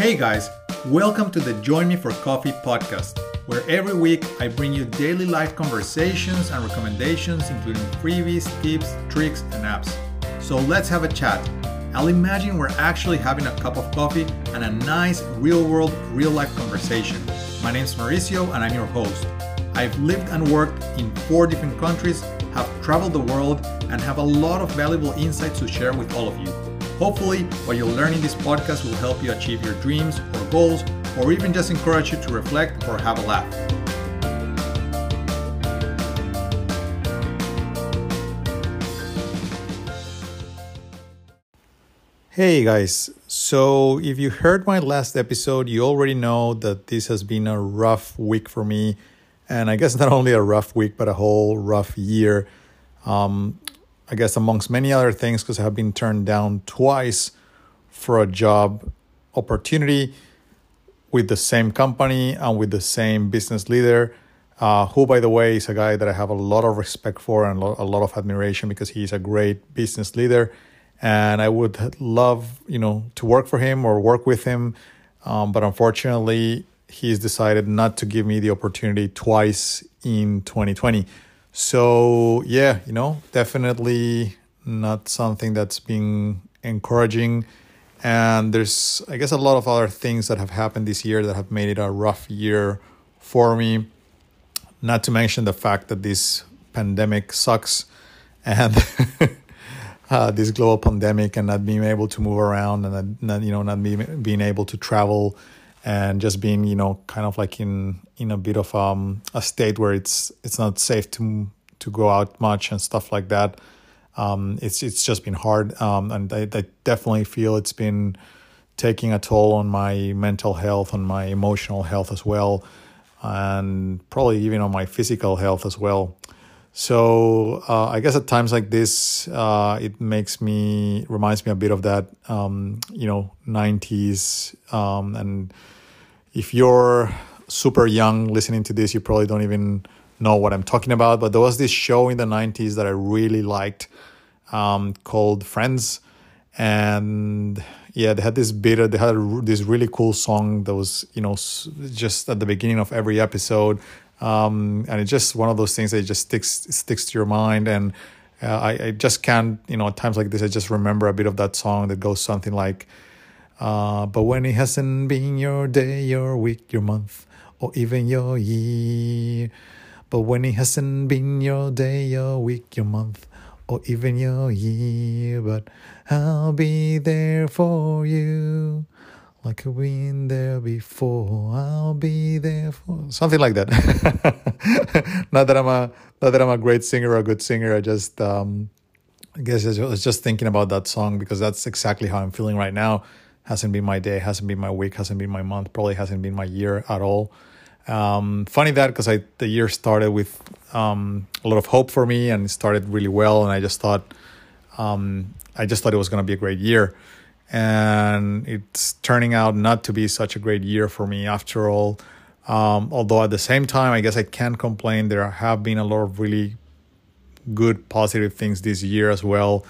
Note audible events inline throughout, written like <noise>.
Hey guys, welcome to the Join Me for Coffee podcast, where every week I bring you daily life conversations and recommendations, including freebies, tips, tricks, and apps. So let's have a chat. I'll imagine we're actually having a cup of coffee and a nice, real world, real life conversation. My name's Mauricio and I'm your host. I've lived and worked in four different countries, have traveled the world, and have a lot of valuable insights to share with all of you. Hopefully, what you'll learn in this podcast will help you achieve your dreams or goals, or even just encourage you to reflect or have a laugh. Hey guys, so if you heard my last episode, you already know that this has been a rough week for me. And I guess <laughs> not only a rough week, but a whole rough year. Um, I guess amongst many other things, because I have been turned down twice for a job opportunity with the same company and with the same business leader, uh, who, by the way, is a guy that I have a lot of respect for and a lot of admiration because he's a great business leader and I would love you know to work for him or work with him, um, but unfortunately he's decided not to give me the opportunity twice in 2020. So yeah, you know, definitely not something that's been encouraging. And there's, I guess, a lot of other things that have happened this year that have made it a rough year for me. Not to mention the fact that this pandemic sucks and <laughs> uh, this global pandemic and not being able to move around and not, you know not being being able to travel and just being you know kind of like in in a bit of um, a state where it's it's not safe to to go out much and stuff like that. Um, it's it's just been hard, um, and I, I definitely feel it's been taking a toll on my mental health, on my emotional health as well, and probably even on my physical health as well. So uh, I guess at times like this, uh, it makes me reminds me a bit of that, um, you know, '90s. Um, and if you're super young listening to this, you probably don't even know what I'm talking about. But there was this show in the '90s that I really liked um, called Friends, and yeah, they had this bit. They had this really cool song that was, you know, just at the beginning of every episode um, and it's just one of those things that just sticks sticks to your mind and uh, I, I just can't you know at times like this i just remember a bit of that song that goes something like uh, but when it hasn't been your day your week your month or even your year but when it hasn't been your day your week your month or even your year but i'll be there for you like I've been there before, I'll be there for something like that. <laughs> not that I'm a not that I'm a great singer or a good singer. I just um, I guess I was just thinking about that song because that's exactly how I'm feeling right now. Hasn't been my day, hasn't been my week, hasn't been my month, probably hasn't been my year at all. Um, funny that because I the year started with um, a lot of hope for me and it started really well, and I just thought um, I just thought it was going to be a great year and it's turning out not to be such a great year for me after all. Um, although at the same time, I guess I can't complain. There have been a lot of really good, positive things this year as well.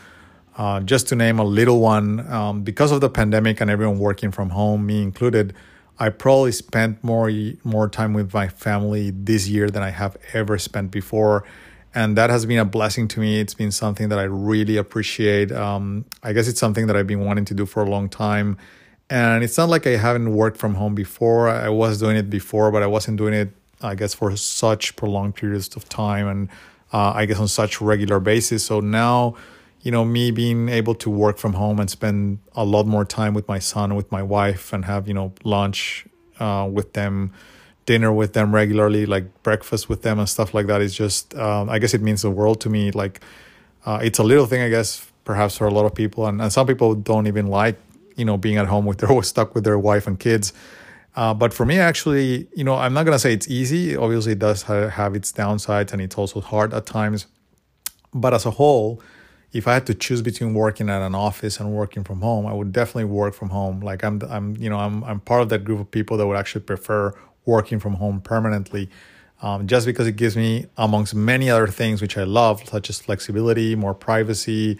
Uh, just to name a little one, um, because of the pandemic and everyone working from home, me included, I probably spent more more time with my family this year than I have ever spent before and that has been a blessing to me. It's been something that I really appreciate. Um, I guess it's something that I've been wanting to do for a long time. And it's not like I haven't worked from home before. I was doing it before, but I wasn't doing it, I guess, for such prolonged periods of time and uh, I guess on such regular basis. So now, you know, me being able to work from home and spend a lot more time with my son, with my wife, and have, you know, lunch uh, with them dinner with them regularly, like breakfast with them and stuff like that is just, um, I guess it means the world to me. Like, uh, it's a little thing, I guess, perhaps for a lot of people. And, and some people don't even like, you know, being at home with their, <laughs> stuck with their wife and kids. Uh, but for me, actually, you know, I'm not going to say it's easy. Obviously, it does have its downsides and it's also hard at times. But as a whole, if I had to choose between working at an office and working from home, I would definitely work from home. Like I'm, I'm, you know, I'm, I'm part of that group of people that would actually prefer working from home permanently. Um, just because it gives me, amongst many other things which I love, such as flexibility, more privacy,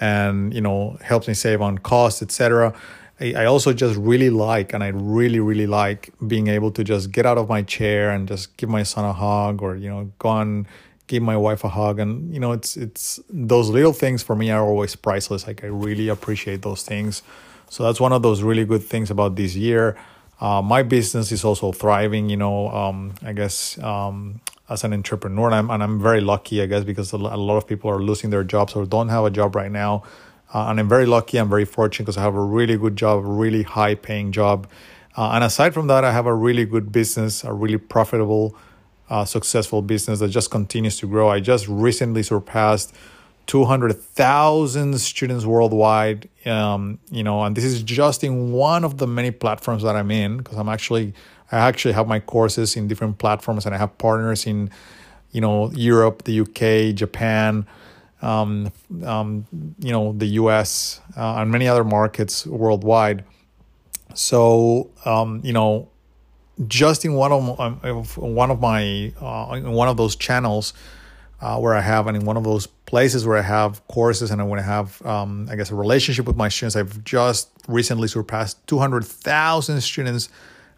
and you know helps me save on costs, etc. I, I also just really like, and I really, really like being able to just get out of my chair and just give my son a hug or, you know, go and give my wife a hug. And, you know, it's, it's those little things for me are always priceless. Like I really appreciate those things. So that's one of those really good things about this year. Uh, my business is also thriving, you know, um, I guess, um, as an entrepreneur and I'm, and I'm very lucky, I guess, because a lot of people are losing their jobs or don't have a job right now. Uh, and I'm very lucky. I'm very fortunate because I have a really good job, really high paying job. Uh, and aside from that, I have a really good business, a really profitable, uh, successful business that just continues to grow. I just recently surpassed 200,000 students worldwide. Um, you know, and this is just in one of the many platforms that I'm in because I'm actually, I actually have my courses in different platforms and I have partners in, you know, Europe, the UK, Japan um, um, you know, the U.S. Uh, and many other markets worldwide. So, um, you know, just in one of um, one of my uh, in one of those channels uh, where I have, and in one of those places where I have courses, and I want to have, um, I guess, a relationship with my students. I've just recently surpassed two hundred thousand students.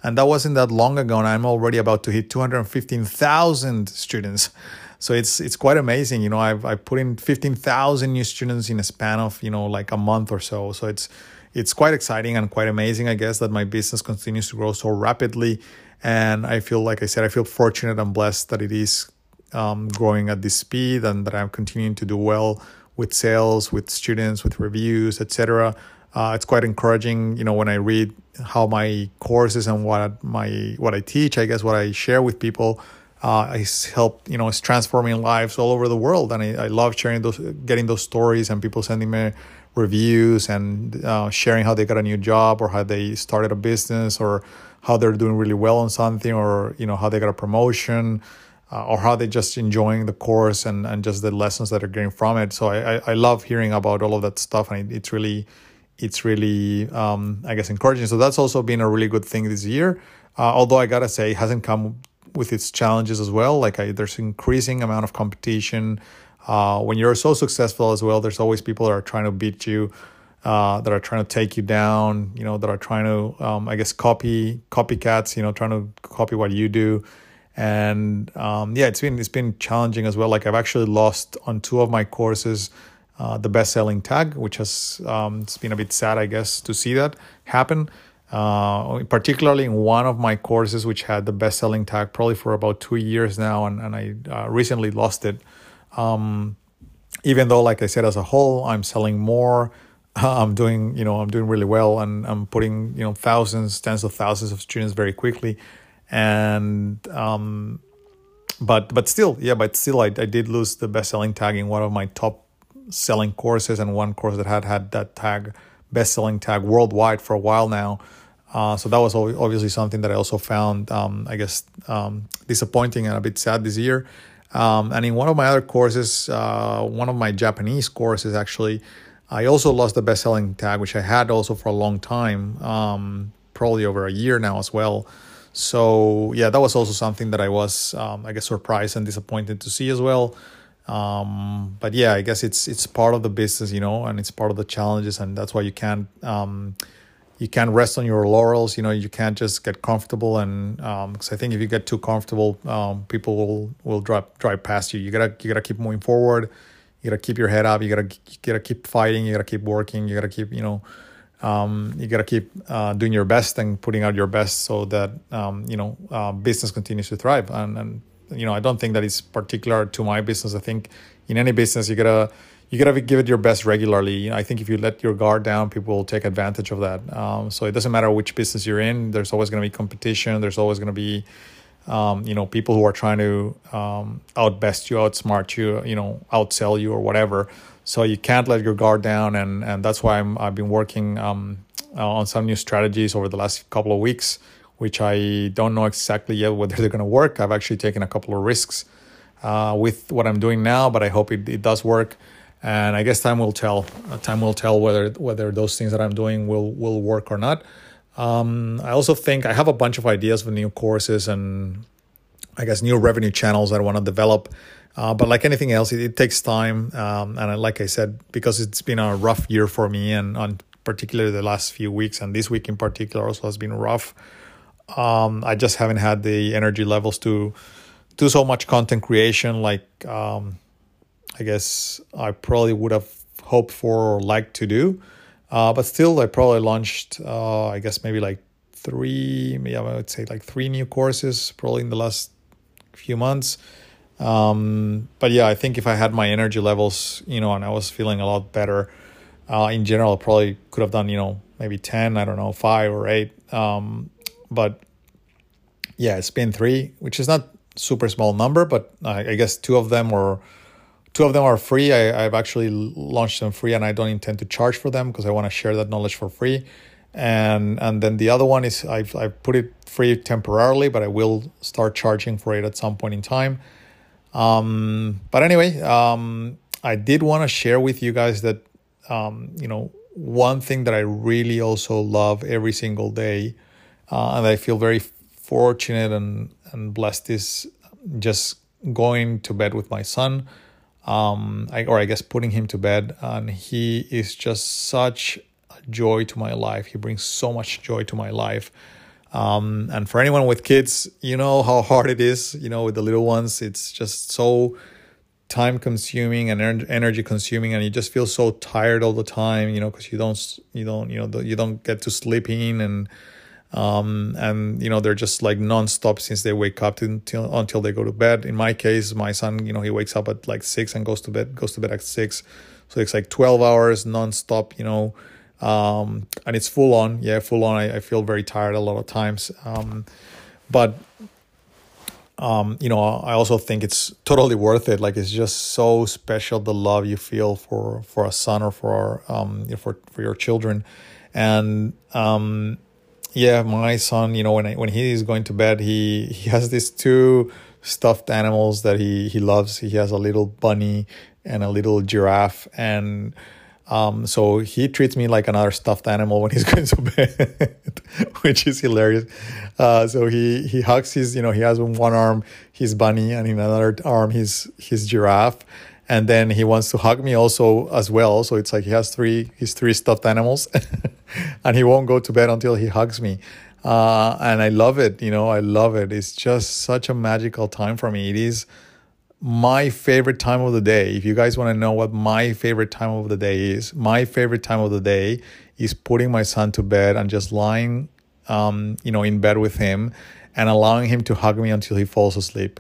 And that wasn't that long ago, and I'm already about to hit 215,000 students. So it's it's quite amazing. You know, I've I put in fifteen thousand new students in a span of you know like a month or so. So it's it's quite exciting and quite amazing. I guess that my business continues to grow so rapidly, and I feel like I said I feel fortunate and blessed that it is um, growing at this speed and that I'm continuing to do well with sales, with students, with reviews, etc. Uh, it's quite encouraging, you know, when I read how my courses and what my what I teach, I guess what I share with people uh, it's helped, you know, it's transforming lives all over the world. And I, I love sharing those, getting those stories and people sending me reviews and uh, sharing how they got a new job or how they started a business or how they're doing really well on something or, you know, how they got a promotion uh, or how they're just enjoying the course and, and just the lessons that are getting from it. So I, I, I love hearing about all of that stuff. And it's really, it's really, um, I guess, encouraging. So that's also been a really good thing this year. Uh, although I gotta say, it hasn't come with its challenges as well. Like I, there's increasing amount of competition. Uh, when you're so successful as well, there's always people that are trying to beat you, uh, that are trying to take you down. You know, that are trying to, um, I guess, copy copycats. You know, trying to copy what you do. And um, yeah, it's been it's been challenging as well. Like I've actually lost on two of my courses. Uh, the best selling tag, which has um, it's been a bit sad, I guess, to see that happen uh, particularly in one of my courses, which had the best selling tag probably for about two years now, and, and I uh, recently lost it. Um, even though, like I said, as a whole, I'm selling more. <laughs> I'm doing, you know, I'm doing really well, and I'm putting, you know, thousands, tens of thousands of students very quickly, and um, but but still, yeah, but still, I, I did lose the best selling tag in one of my top selling courses, and one course that had had that tag, best selling tag worldwide for a while now. Uh, so that was obviously something that I also found, um, I guess, um, disappointing and a bit sad this year. Um, and in one of my other courses, uh, one of my Japanese courses, actually, I also lost the best-selling tag, which I had also for a long time, um, probably over a year now as well. So yeah, that was also something that I was, um, I guess, surprised and disappointed to see as well. Um, but yeah, I guess it's it's part of the business, you know, and it's part of the challenges, and that's why you can't you can't rest on your laurels. You know, you can't just get comfortable, and because um, I think if you get too comfortable, um, people will will drive drive past you. You gotta you gotta keep moving forward. You gotta keep your head up. You gotta you gotta keep fighting. You gotta keep working. You gotta keep you know. Um, you gotta keep uh, doing your best and putting out your best so that um, you know uh, business continues to thrive. And and you know I don't think that is particular to my business. I think in any business you gotta you gotta give it your best regularly. You know, I think if you let your guard down, people will take advantage of that. Um, so it doesn't matter which business you're in. There's always gonna be competition. There's always gonna be, um, you know, people who are trying to um, outbest you, outsmart you, you know, outsell you or whatever. So you can't let your guard down, and and that's why I'm I've been working um, on some new strategies over the last couple of weeks, which I don't know exactly yet whether they're gonna work. I've actually taken a couple of risks uh, with what I'm doing now, but I hope it, it does work and I guess time will tell. Uh, time will tell whether whether those things that I'm doing will will work or not. Um, I also think I have a bunch of ideas for new courses and I guess new revenue channels that I want to develop. Uh, but like anything else, it, it takes time. Um, and like I said, because it's been a rough year for me, and on particularly the last few weeks and this week in particular also has been rough. Um, I just haven't had the energy levels to do so much content creation like um, I guess I probably would have hoped for or liked to do. Uh, but still, I probably launched, uh, I guess maybe like three, maybe I would say like three new courses probably in the last few months. Um, but yeah, I think if I had my energy levels, you know, and I was feeling a lot better, uh, in general, I probably could have done, you know, maybe 10, I don't know, five or eight. Um, but yeah, it's been three, which is not super small number, but I, I guess two of them were two of them are free. I, I've actually launched them free and I don't intend to charge for them because I want to share that knowledge for free. And and then the other one is I've I've put it free temporarily, but I will start charging for it at some point in time. Um, but anyway, um, I did want to share with you guys that um, you know one thing that I really also love every single day, uh, and I feel very fortunate and and blessed is just going to bed with my son um, I, or I guess putting him to bed. And he is just such a joy to my life. He brings so much joy to my life. Um, and for anyone with kids, you know how hard it is, you know, with the little ones. It's just so time consuming and energy consuming and you just feel so tired all the time you know because you don't you don't you know you don't get to sleep in and um, and you know they're just like nonstop since they wake up until until they go to bed. In my case, my son, you know, he wakes up at like six and goes to bed goes to bed at six, so it's like twelve hours nonstop. You know, um, and it's full on. Yeah, full on. I, I feel very tired a lot of times, um, but um, you know, I also think it's totally worth it. Like it's just so special the love you feel for for a son or for um for for your children, and um yeah, my son, you know, when I, when he is going to bed, he he has these two stuffed animals that he he loves. He has a little bunny and a little giraffe, and um, so he treats me like another stuffed animal when he's <laughs> going to bed, which is hilarious. Uh, so he he hugs his, you know, he has one arm his bunny and in another arm his his giraffe, and then he wants to hug me also as well. So it's like he has three his three stuffed animals, <laughs> <laughs> and he won't go to bed until he hugs me. Uh, and I love it. You know, I love it. It's just such a magical time for me. It is my favorite time of the day. If you guys want to know what my favorite time of the day is, my favorite time of the day is putting my son to bed and just lying, um, you know, in bed with him and allowing him to hug me until he falls asleep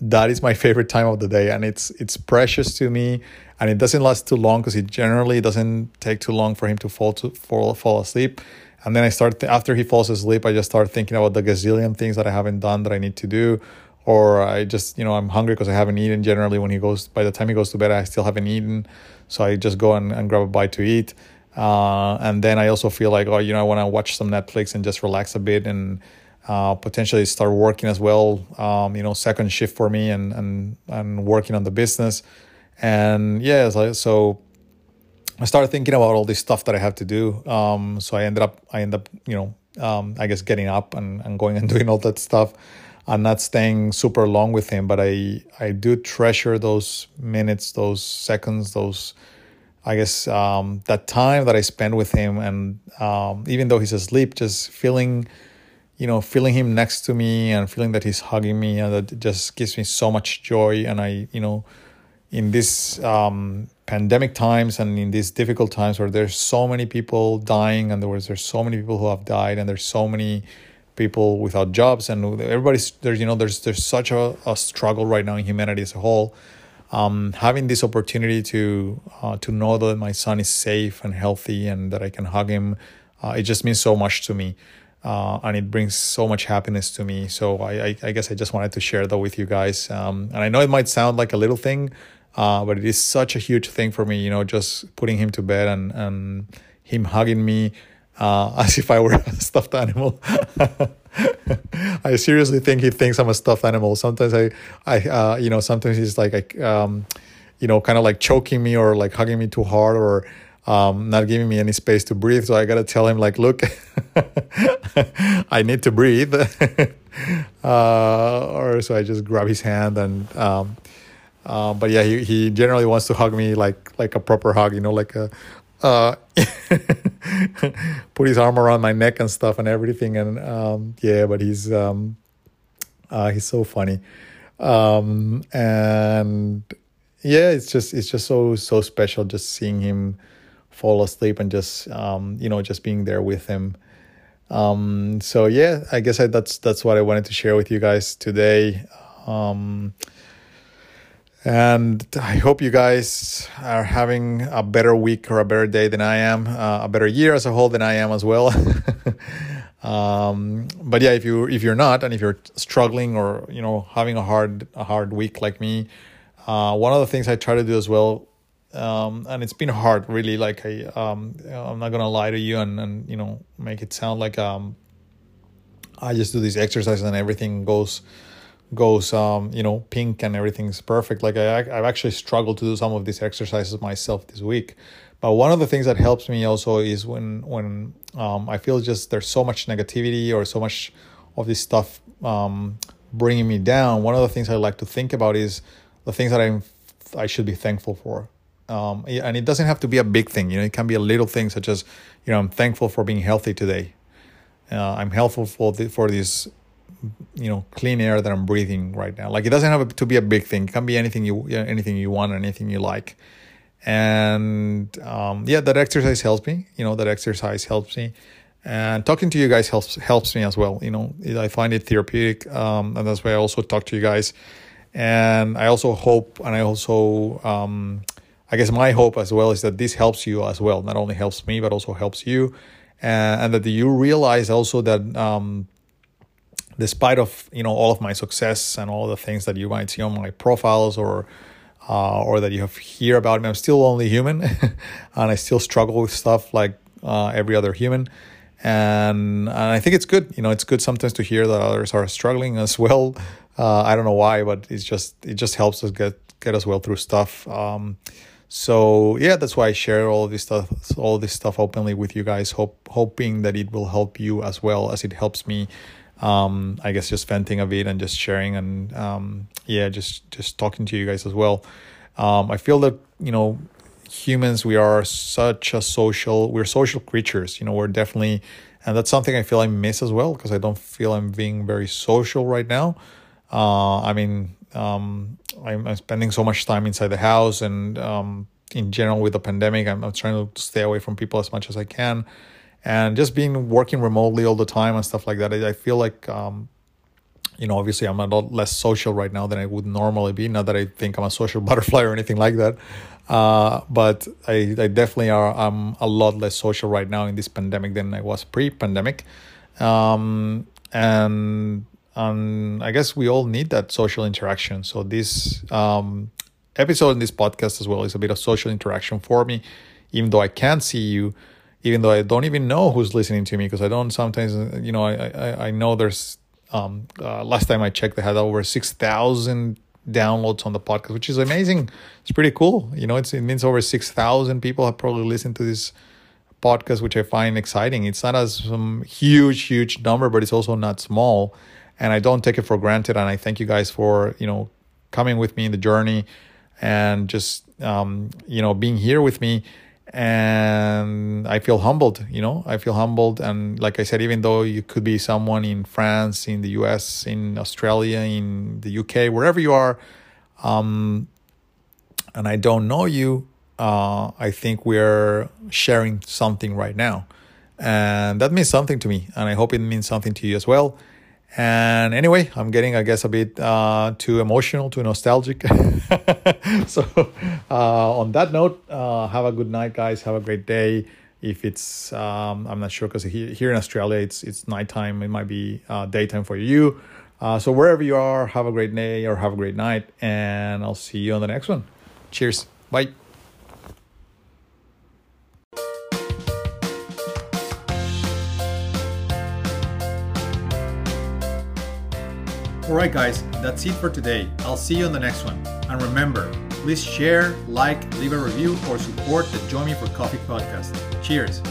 that is my favorite time of the day and it's it's precious to me and it doesn't last too long because it generally doesn't take too long for him to fall to fall, fall asleep. And then i start th- after he falls asleep i just start thinking about the gazillion things that i haven't done that i need to do or i just you know i'm hungry because i haven't eaten. Generally when he goes by the time he goes to bed i still haven't eaten so i just go and, and grab a bite to eat. Uh, and then i also feel like oh you know i want to watch some netflix and just relax a bit and uh, potentially start working as well. Um, you know, second shift for me and and and working on the business. And yeah, so, so I started thinking about all this stuff that I have to do. Um, so I ended up I ended up you know um, I guess getting up and, and going and <laughs> doing all that stuff. I'm not staying super long with him, but I I do treasure those minutes, those seconds, those I guess um, that time that I spend with him, and um, even though he's asleep, just feeling you know, feeling him next to me and feeling that he's hugging me and that just gives me so much joy. And I, you know, in these um, pandemic times and in these difficult times where there's so many people dying and there was there's so many people who have died and there's so many people without jobs and everybody's there's you know there's there's such a, a struggle right now in humanity as a whole. Um, having this opportunity to uh, to know that my son is safe and healthy and that I can hug him, uh, it just means so much to me uh, and it brings so much happiness to me. So I, I, I, guess I just wanted to share that with you guys. Um, and I know it might sound like a little thing, uh, but it is such a huge thing for me. You know, just putting him to bed and and him hugging me uh, <laughs> as if I were a stuffed animal. <laughs> I seriously think he thinks I'm a stuffed animal. Sometimes I, I, uh, you know, sometimes he's like, um, you know, kind of like choking me or like hugging me too hard or um, not giving me any space to breathe. So I got to tell him, like, look, <laughs> I need to breathe. <laughs> uh, or so I just grab his hand and, um, uh, but yeah, he, he generally wants to hug me like like a proper hug, you know, like a uh, <laughs> put his arm around my neck and stuff and everything. And um, yeah, but he's um, uh, he's so funny, um, and yeah, it's just it's just so so special just seeing him fall asleep and just um, you know just being there with him. Um, so yeah, I guess I, that's that's what I wanted to share with you guys today. Um, and I hope you guys are having a better week or a better day than I am, uh, a better year as a whole than I am as well. <laughs> um, but yeah, if you if you're not, and if you're struggling or you know having a hard a hard week like me, uh, one of the things I try to do as well, um, and it's been hard really. Like I um, I'm not gonna lie to you and and you know make it sound like um I just do these exercises and everything goes goes um you know pink and everything's perfect. Like I, i've actually struggled to do some of these exercises myself this week. But one of the things that helps me also is when when um, i feel just there's so much negativity or so much of this stuff um, bringing me down. One of the things i like to think about is the things that i'm i should be thankful for um, and it doesn't have to be a big thing you know it can be a little thing such as you know i'm thankful for being healthy today uh, i'm helpful for the, for this you know clean air that I'm breathing right now. Like it doesn't have to be a big thing. It can be anything you anything you want, anything you like. And um, yeah, that exercise helps me. You know that exercise helps me, and talking to you guys helps helps me as well. You know I find it therapeutic, um, and that's why I also talk to you guys. And I also hope, and I also um, I guess my hope as well is that this helps you as well. Not only helps me, but also helps you, and, and that you realize also that um, despite of you know all of my success and all the things that you might see on my profiles or uh, or that you have hear about me, I'm still only human, <laughs> and I still struggle with stuff like uh, every other human. And, and I think it's good. You know, it's good sometimes to hear that others are struggling as well. Uh, I don't know why, but it's just it just helps us get get us well through stuff. Um, so yeah, that's why I share all this stuff, all this stuff openly with you guys, hope hoping that it will help you as well as it helps me um, I guess just venting a bit and just sharing and um, yeah, just just talking to you guys as well. Um, I feel that you know humans we are such a social we're social creatures. You know we're definitely and that's something I feel I miss as well because I don't feel I'm being very social right now. Uh, I mean, um, I'm, I'm, spending so much time inside the house and um, in general with the pandemic, I'm, I'm trying to stay away from people as much as I can. And just being working remotely all the time and stuff like that i, I feel like um, you know obviously i'm a lot less social right now than i would normally be not that i think i'm a social <laughs> butterfly or anything like that. Uh, but I, I definitely are i'm a lot less social right now in this pandemic than i was pre-pandemic. Um, and and i guess we all need that social interaction so this um, episode in this podcast as well is a bit of social interaction for me even though i can't see you even though I don't even know who's listening to me because I don't sometimes, you know, I, I, I know there's, um, uh, last time I checked, they had over 6,000 downloads on the podcast, which is amazing. It's pretty cool. You know, it's, it means over 6,000 people have probably listened to this podcast, which I find exciting. It's not as some huge, huge number, but it's also not small. And I don't take it for granted. And I thank you guys for, you know, coming with me in the journey and just, um, you know, being here with me and I feel humbled, you know, I feel humbled. And like I said, even though you could be someone in France, in the US, in Australia, in the UK, wherever you are, um, and I don't know you, uh, I think we're sharing something right now. And that means something to me. And I hope it means something to you as well. And anyway, I'm getting, I guess, a bit uh, too emotional, too nostalgic. <laughs> so, uh, on that note, uh, have a good night, guys. Have a great day. If it's, um, I'm not sure because here in Australia, it's it's nighttime. It might be uh, daytime for you. Uh, so wherever you are, have a great day or have a great night, and I'll see you on the next one. Cheers. Bye. Alright, guys, that's it for today. I'll see you on the next one. And remember, please share, like, leave a review, or support the Join Me for Coffee podcast. Cheers.